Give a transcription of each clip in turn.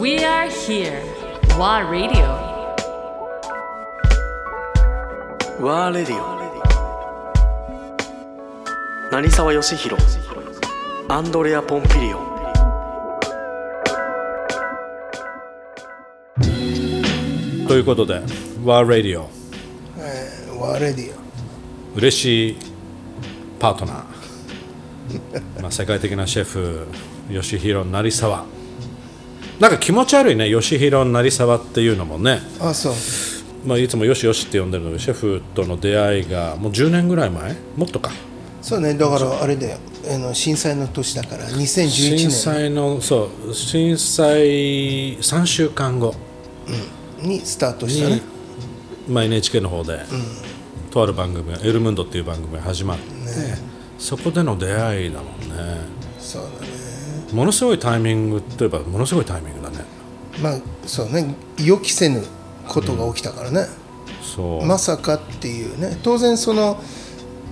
We are here. WA Radio. ワーレディオ成沢義弘アンドレア・ポンピリオンということで、ワーラディオ、えー、ワーレディ嬉しいパートナー、まあ、世界的なシェフ、吉弘成沢。なんか気持ち悪いね、吉弘成沢っていうのもね、オあそう。まあ、いつもよしよしって呼んでるので、シェフとの出会いが。もう10年ぐらい前？もっとか。そうねだからあれだよ。あの震災の年だから2011震年。災の、そう、震災3週間後。にスタートしたにね、まあ、NHK の方で、とある番組が「エルムンド」っていう番組が始まって、そこでの出会いだもんね。そうだねものすごいタイミングといえばものすごいタイミングだね。まあそうね予期せぬことが起きたからね、そう、まさかっていうね。当然その、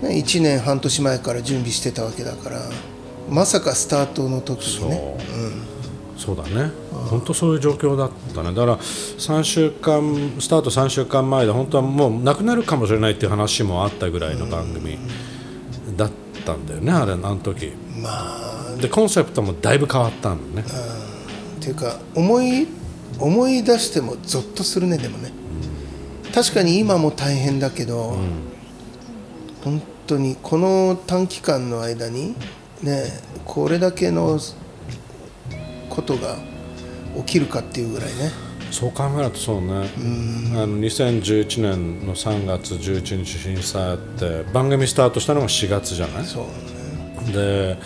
ね、1年半年前から準備してたわけだからまさかスタートの時そう。にねそうだね。本当そういう状況だったね。だから3週間スタート3週間前で本当はもうなくなるかもしれないっていう話もあったぐらいの番組だったんだよねあれあの時。まあでコンセプトもだいぶ変わったんだねっていうか思い思い出してもゾッとするねでもね、確かに今も大変だけど、本当にこの短期間の間にねこれだけのことが起きるかっていうぐらいね。そう考えるとそうね、あの2011年の3月11日震災あって番組スタートしたのが4月じゃない？そうね。で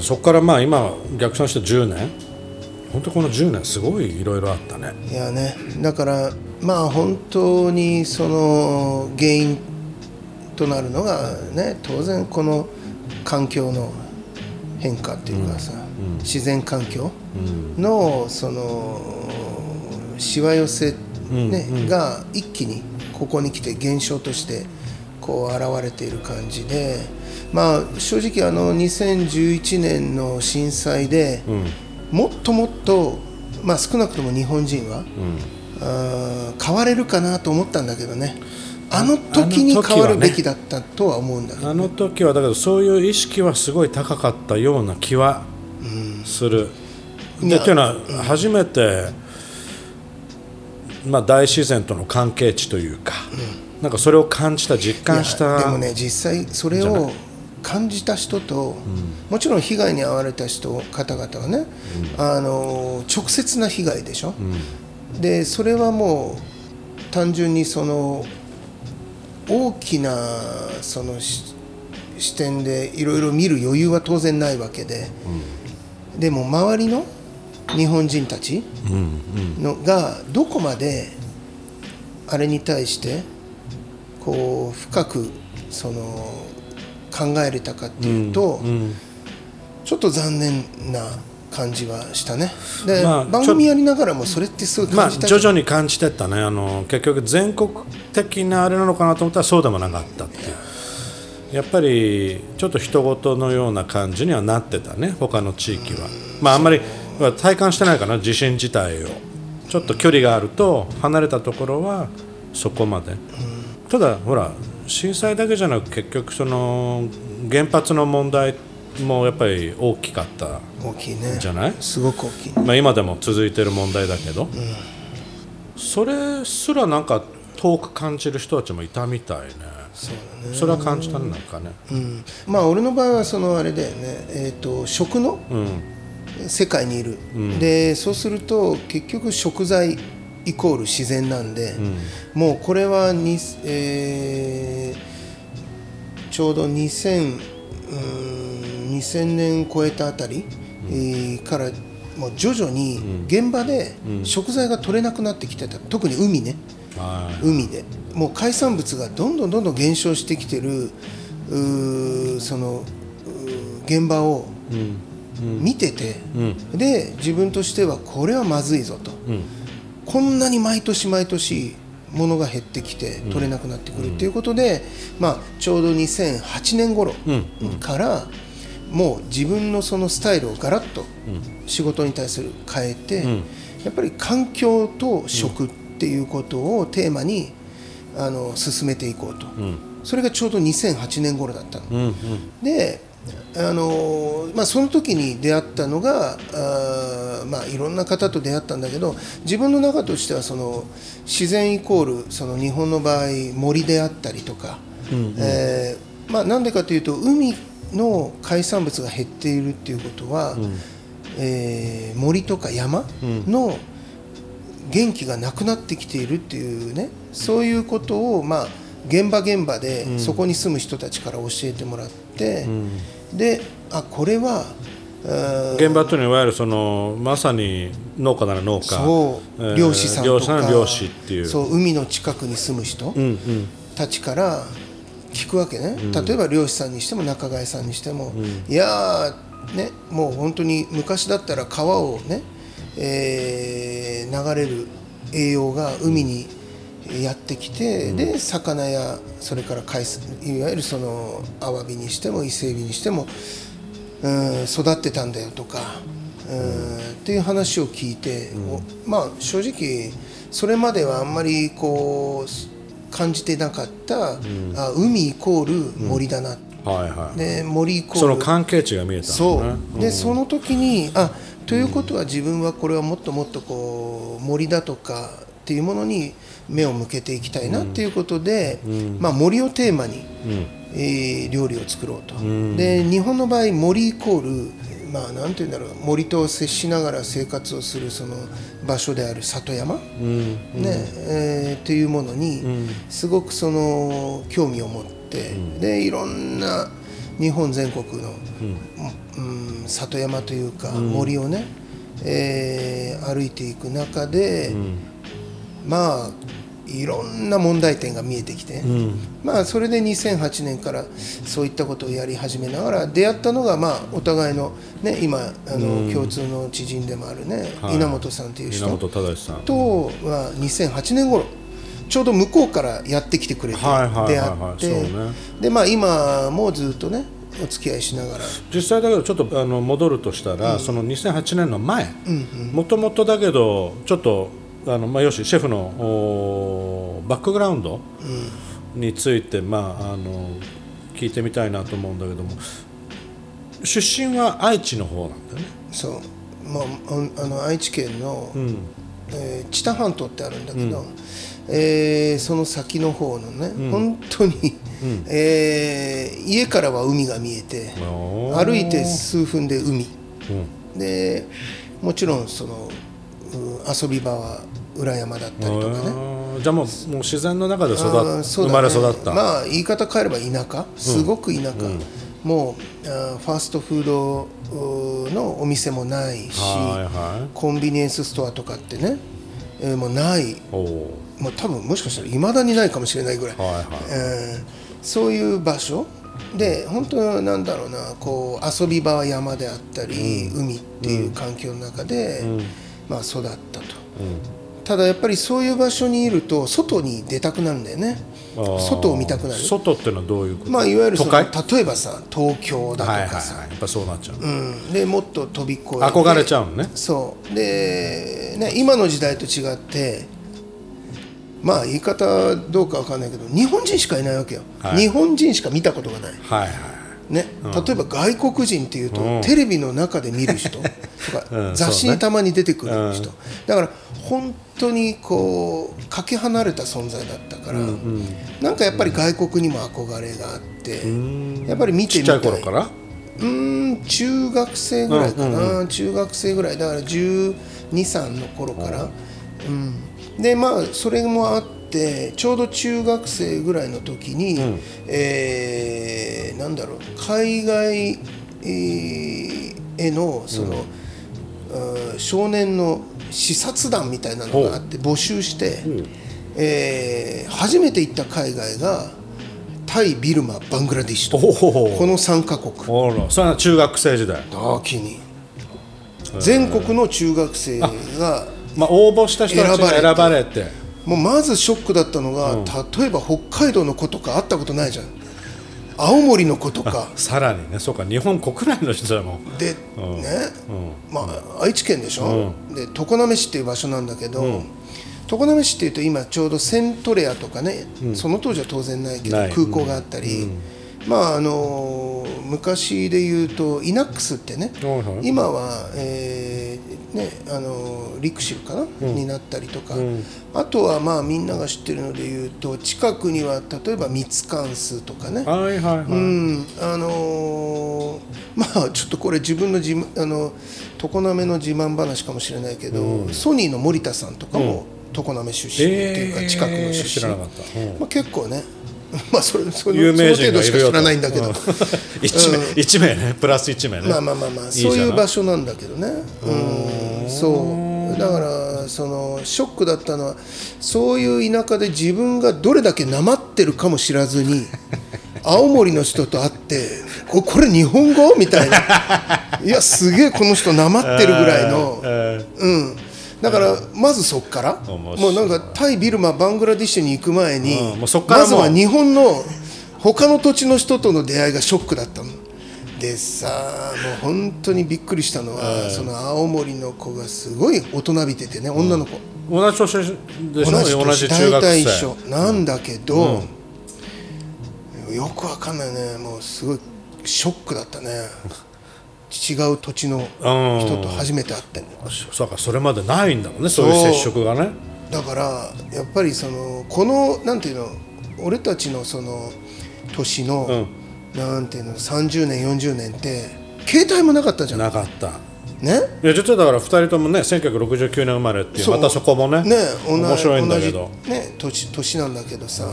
そこからまあ今逆算して10年。本当この10年すごいいろいろあったね。いやね。だからまあ本当にその原因となるのがね当然この環境の変化っていうかさ、自然環境のそのしわ寄せ、ねが一気にここに来て現象としてこう現れている感じでまあ正直あの2011年の震災で、もっともっと、まあ、少なくとも日本人は、あー変われるかなと思ったんだけどね。あの時に変わるべきだったとは思うんだけどあの時はだけどそういう意識はすごい高かったような気はする。いやでっていうのは初めて、まあ、大自然との関係値というか、なんかそれを感じた実感したでもね実際それを感じた人と、もちろん被害に遭われた人方々はね、あの直接な被害でしょ、でそれはもう単純にその大きなそのし視点でいろいろ見る余裕は当然ないわけで、でも周りの日本人たちのがどこまであれに対してこう深くその考えれたかっていうと、ちょっと残念な感じはしたね。で、まあ番組やりながらもそれってすごいまあ感じたじゃん徐々に感じてったね。あの結局全国的なあれなのかなと思ったらそうでもなかったっていう。やっぱりちょっと人事のような感じにはなってたね。他の地域は。まああんまり体感してないかな。地震自体を。ちょっと距離があると離れたところはそこまでただほら震災だけじゃなく結局その原発の問題もやっぱり大きかった大きいね。じゃない？すごく大きい。まあ、今でも続いてる問題だけど、それすらなんか遠く感じる人たちもいたみたいね。そうだね。それは感じたねなんかね。うん、まあ俺の場合はそのあれだよね、えー、と食のうん。世界にいる、でそうすると結局食材イコール自然なんで、もうこれはに、えーちょうど2000うーん2000年超えたあたり、えーからもう徐々に現場で食材が取れなくなってきてた。特に海ね。は海で。もう海産物がどんどんどんどん減少してきてるうーそのうー現場をいうん。見てて、うん。で自分としてはこれはまずいぞと、うんこんなに毎年毎年物が減ってきて取れなくなってくるっていうことで、まあ、ちょうど2008年頃うん。から、もう自分のそのスタイルをガラッと仕事に対する変えて、ん。やっぱり環境と食っていうことをテーマにあの進めていこうと、それがちょうど2008年頃だったの。であのまあ、その時に出会ったのがあー、まあ、いろんな方と出会ったんだけど自分の中としてはその自然イコールその日本の場合森であったりとか、えーまあ、なんでかというと海の海産物が減っているっていうことは、えー森とか山の元気がなくなってきているっていうねそういうことを、まあ、現場現場でそこに住む人たちから教えてもらって、であこれは現場というのはいわゆるそのまさに農家なら農家。そう、えー漁師さんとか漁師なら漁師っていう。そう海の近くに住む人うんうん。たちから聞くわけね、例えば漁師さんにしても仲買さんにしても、いやーねもう本当に昔だったら川をね、えー流れる栄養が海にやってきて、で魚やそれから海水いわゆるそのアワビにしても伊勢エビにしてもうん育ってたんだよとか、うんっていう話を聞いて、おまあ正直それまではあんまりこう感じてなかった、あ海イコール森だな、はいはい。で森イコールその関係値が見えたそう。で、その時にあということは自分はこれはもっともっとこう森だとかっていうものに目を向けていきたいなっていうことで、まあ、森をテーマに、えー料理を作ろうと、で日本の場合森イコールまあなんて言うんだろう森と接しながら生活をするその場所である里山、ねえーっていうものにすごくその興味を持って、でいろんな日本全国の、うん。里山というか森をね、えー歩いていく中で、まあいろんな問題点が見えてきて、まあそれで2008年からそういったことをやり始めながら出会ったのがまあお互いのね今あの共通の知人でもあるね、はい。稲本さんという人。とは2008年頃ちょうど向こうからやってきてくれて出会って。今もずっとねお付き合いしながら。実際だけどちょっとあの戻るとしたら、その2008年の前。もともとだけどちょっとあの、まあ、よしシェフのおバックグラウンドについて、まあ、あの聞いてみたいなと思うんだけども出身は愛知の方なんだよね。そう。まあああの愛知県の、えー知多半島ってあるんだけど、えーその先の方のね、本当に、えー家からは海が見えて歩いて数分で海。うん。でもちろんそのう遊び場は裏山だったりとかね。じゃあもうもう自然の中で育っあーそう生まれ育った、まあ言い方変えれば田舎？すごく田舎、もうあーファーストフードのお店もないし、はいはい。コンビニエンスストアとかってね、えーもうない。おーもう多分もしかしたらいまだにないかもしれないぐらい、はいはい。えーそういう場所？で本当なんだろうな。こう遊び場は山であったり、海っていう環境の中で、まあ、育ったと、ただやっぱりそういう場所にいると外に出たくなるんだよね。外を見たくなる。外っていうのはどういうこと、まあいわゆるその例えばさ東京だとはいはいかさ、はい。やっぱそうなっちゃう、うん、でもっと飛び越えて。憧れちゃうのね。そう。で、ね、今の時代と違ってまあ言い方どうかわかんないけど日本人しかいないわけよ、はい。日本人しか見たことがない、はいはいね。例えば外国人っていうと、うん。テレビの中で見る人とか、うん雑誌にたまに出てくる人、うん。だから本当にこうかけ離れた存在だったから、なんかやっぱり外国にも憧れがあって、やっぱり見てみたい。い頃から？うーん中学生ぐらいかな、中学生ぐらい。だから1 2歳の頃から、うん、でまあそれもあってちょうど中学生ぐらいの時に、えーなんだろう海外、えーへのその、うん。少年の視察団みたいなのがあって募集して、えー初めて行った海外がタイビルマバングラディッシュとこの3カ国。それは中学生時代。大きに全国の中学生がまあ応募した人たちが選ばれてもうまずショックだったのが、例えば北海道の子とか会ったことないじゃん。青森の子とか。さらにねそうか日本国内の人だもん。で、ね、まあ、愛知県でしょ、で常滑市っていう場所なんだけど、常滑市っていうと今ちょうどセントレアとかね、その当時は当然ないけど空港があったり、まああのー昔で言うとイナックスってね、今は、えーねあのーリクシルかな、になったりとか、あとはまあみんなが知ってるので言うと近くには例えばミツカンスとかね、はいはいはい、うん、あのーまあちょっとこれ自分の自慢あの常滑の自慢話かもしれないけど、ソニーの森田さんとかも常滑出身っていうか、えー。近くの出身。知らなかった。うん。まあ、結構ね まあそれその有名その程度しか知人がいるよとらないんだけど、うん。一名一名ね。プラス一名ね。まあまあまあまあそういう場所なんだけどね。うん。そう。だからそのショックだったのはそういう田舎で自分がどれだけなまってるかも知らずに 青森の人と会ってここれ日本語？みたいな。いやすげえこの人なまってるぐらいの。えうんだからまずそっからもうなんかタイビルマバングラディッシュに行く前にまずは日本の他の土地の人との出会いがショックだったの。でさもう本当にびっくりしたのは、その青森の子がすごい大人びててね女の子、ー同じ年でしょ？同じ同じ年大中学生。体一緒なんだけど、よくわかんないね。もうすごいショックだったね 違う土地の人と初めて会ってそうかそれまでないんだもんねそう。いう接触がね。だからやっぱりそのこのなんていうの俺たちのその年の、なんていうの30年40年って携帯もなかったじゃん。なかったね。いや実はだから2人ともね1969年生まれっていうまたそこもねね同じ面白いんだけど。ね年年なんだけどさ。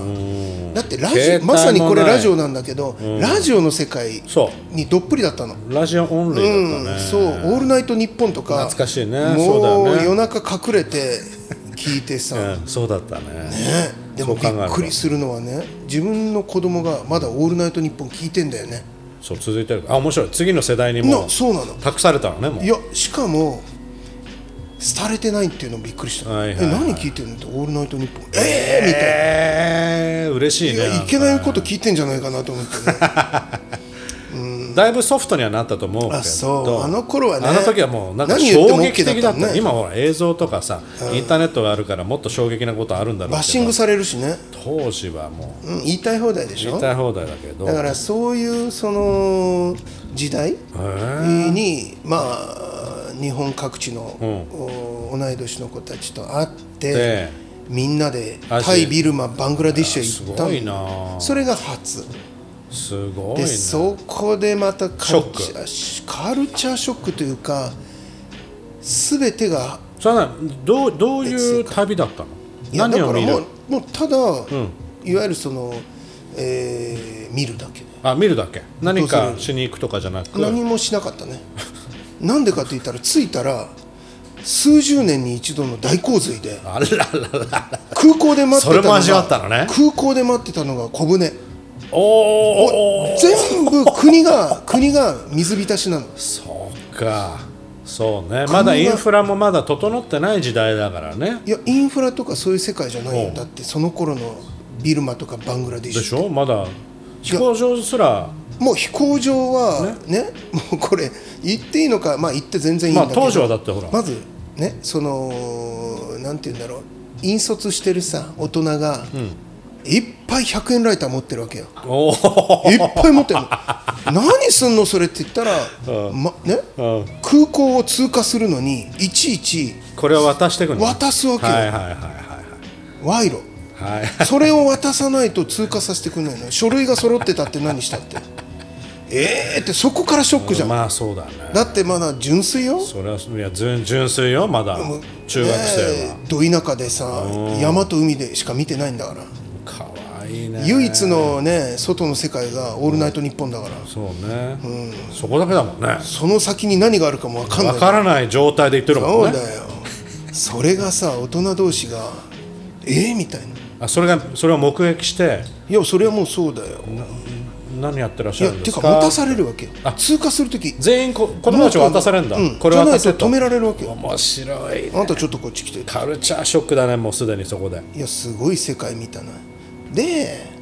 だってラジオまさにこれラジオなんだけど、ラジオの世界にどっぷりだったの。ラジオオンリーだったね、そう「オールナイトニッポン」とか懐かしいね。もそうだよね。夜中隠れて聞いてさ、うん、そうだったね。ね、でもびっくりするのはね自分の子供がまだ「オールナイトニッポン」聞いてんだよねそう続いてる。あ面白い。次の世代にもなそうなの。託されたのねもう。いやしかも廃れてないっていうのびっくりした、はいはいはい。え何聞いてるの？って「オールナイトニッポン」ええー、みたいな。えー、嬉しいいねやいけないこと聞いてんじゃないかなと思ってね だいぶソフトにはなったと思うけど。あそう。あの頃はね。あの時はもうなんか衝撃的だった。ね今ほら映像とかさ、インターネットがあるからもっと衝撃なことあるんだろうけど。バッシングされるしね、当時はもううん、言いたい放題でしょ？言いたい放題だけど。だからそういうその時代にまあ日本各地の、お同い年の子たちと会ってでみんなでタイビルマバングラディッシュへす行った。のごいなそれが初すごいでねそこでまたカルチャーカルチャーショックというか全てがそれはどうどういう旅だったの？いや何を見る？だからもうもうただ、いわゆるその、えー見るだけあ見るだけ？何かしに行くとかじゃなく？何もしなかったね。なんでかって言ったら着いたら数十年に一度の大洪水で空港で待ってたのが空港で待ってたのが小舟おお全部国が 国が水浸しなの。そうか。そうね。まだインフラもまだ整ってない時代だからね。いやインフラとかそういう世界じゃないん。だってその頃のビルマとかバングラデシュしょ。まだ飛行場すら。もう飛行場はねもうこれ言っていいのかまあ言って全然いいんだけど、まあ当時はだってほら。まずねそのなんて言うんだろう。引率してるさ大人が、いっぱい100円ライター持ってるわけよ。いっぱい持ってる。の何すんのそれって言ったら、まね、うん。空港を通過するのにいちいちこれを渡してく渡すわけよ、はいはいはいはい賄賂。はい。はいそれを渡さないと通過させてくれないの書類が揃ってたって何したって。えーってそこからショックじゃん、まあそうだね。だってまだ純粋よ。それはいや純純粋よまだ。中学生は、ど田舎でさ山と海でしか見てないんだからいいね。唯一のね外の世界が「オールナイトニッポン」だから。そうね、そこだけだもんね。その先に何があるかも分かんない。わからない状態で言ってるもんね。そうだよ。それがさ大人同士がえー、みたいな。あそれがそれを目撃して？いやそれはもうそうだよ。何やってらっしいやゃるんですか？てか持たされるわけよ。通過するとき全員こ子供たち渡されるんだ、うん。これじゃないとと止められるわけよ。面白いあなたちょっとこっち来て。カルチャーショックだねもうすでにそこで。いやすごい世界見たなで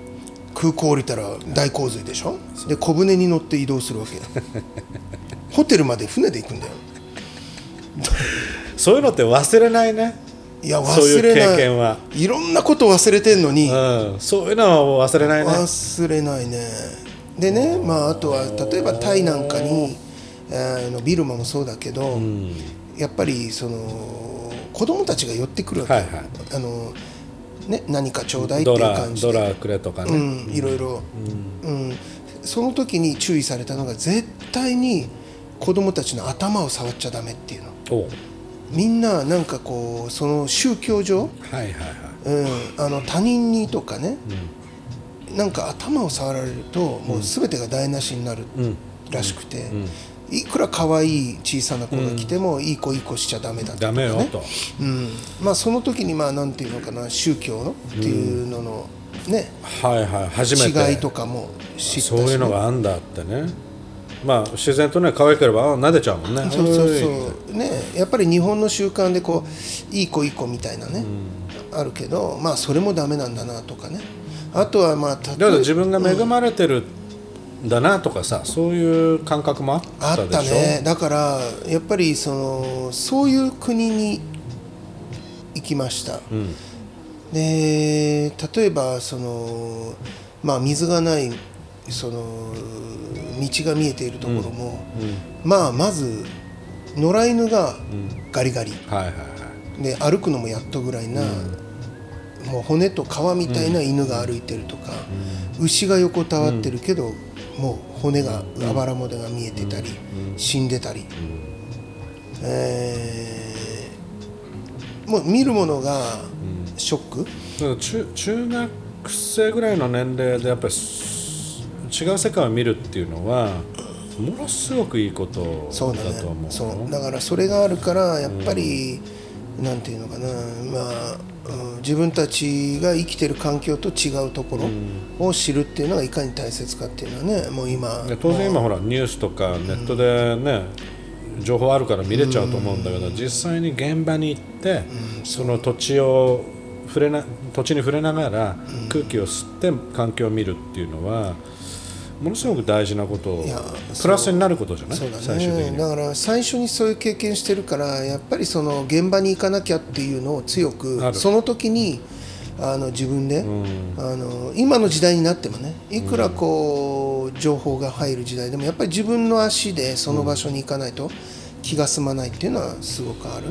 空港降りたら大洪水でしょ？で小舟に乗って移動するわけ。よ ホテルまで船で行くんだよ。そういうのって忘れないね、いや忘れない。経験は。いろんなこと忘れてんのに、うん、そういうのは忘れないね。忘れないね。でねまああとは例えばタイなんかにあのビルマもそうだけど、やっぱりその子供たちが寄ってくるわけよ、はいはい。あのね、何かちょうだいっていう感じで。ドラくれとかね、うん、いろいろ、うん。その時に注意されたのが絶対に子供たちの頭を触っちゃダメっていうの。おう。みんななんかこうその宗教上、はいはいはい。うん、あの他人にとかね、なんか頭を触られるともう全てが台無しになるうん。らしくて、いくら可愛い小さな子が来ても、いい子いい子しちゃダメだとか、ね、ダメよと、うん、まあその時にまあなんていうのかな宗教のっていうののね、はいはい。初めて。違いとかも知ったし、そういうのがあんだってね。まあ自然とね可愛ければあ撫でちゃうもんね。そうそうそう。ね。やっぱり日本の習慣でこういい子いい子みたいなね、あるけどまあそれもダメなんだなとかね。あとはまあ例だから自分が恵まれてるんだなとかさ、そういう感覚もあっあたでしょ？ったね。だからやっぱりそのそういう国に行きました、ん。で例えばその、まあ、水がないその道が見えているところも、まあまず野良犬がガリガリ、はいはいはい。で歩くのもやっとぐらいな、もう骨と皮みたいな犬が歩いてるとか、牛が横たわってるけど、もう骨があばら骨が見えてたり、死んでたり、えーもう見るものがショック、中中学生ぐらいの年齢でやっぱりす違う世界を見るっていうのはものすごくいいことそうだねだと思う。そうだからそれがあるからやっぱり、なんていうのかな。まあ、うん自分たちが生きてる環境と違うところを知るっていうのがいかに大切かっていうのはねもう今。で当然今ほらニュースとかネットでね、情報あるから見れちゃうと思うんだけど、実際に現場に行って、その土地を触れな土地に触れながら空気を吸って環境を見るっていうのはものすごく大事なことプラスになることじゃない？そうだ最終的に。ねだから最初にそういう経験してるからやっぱりその現場に行かなきゃっていうのを強くその時にあの自分で、あの今の時代になってもねいくらこう情報が入る時代でもやっぱり自分の足でその場所に行かないと気が済まないっていうのはすごくある。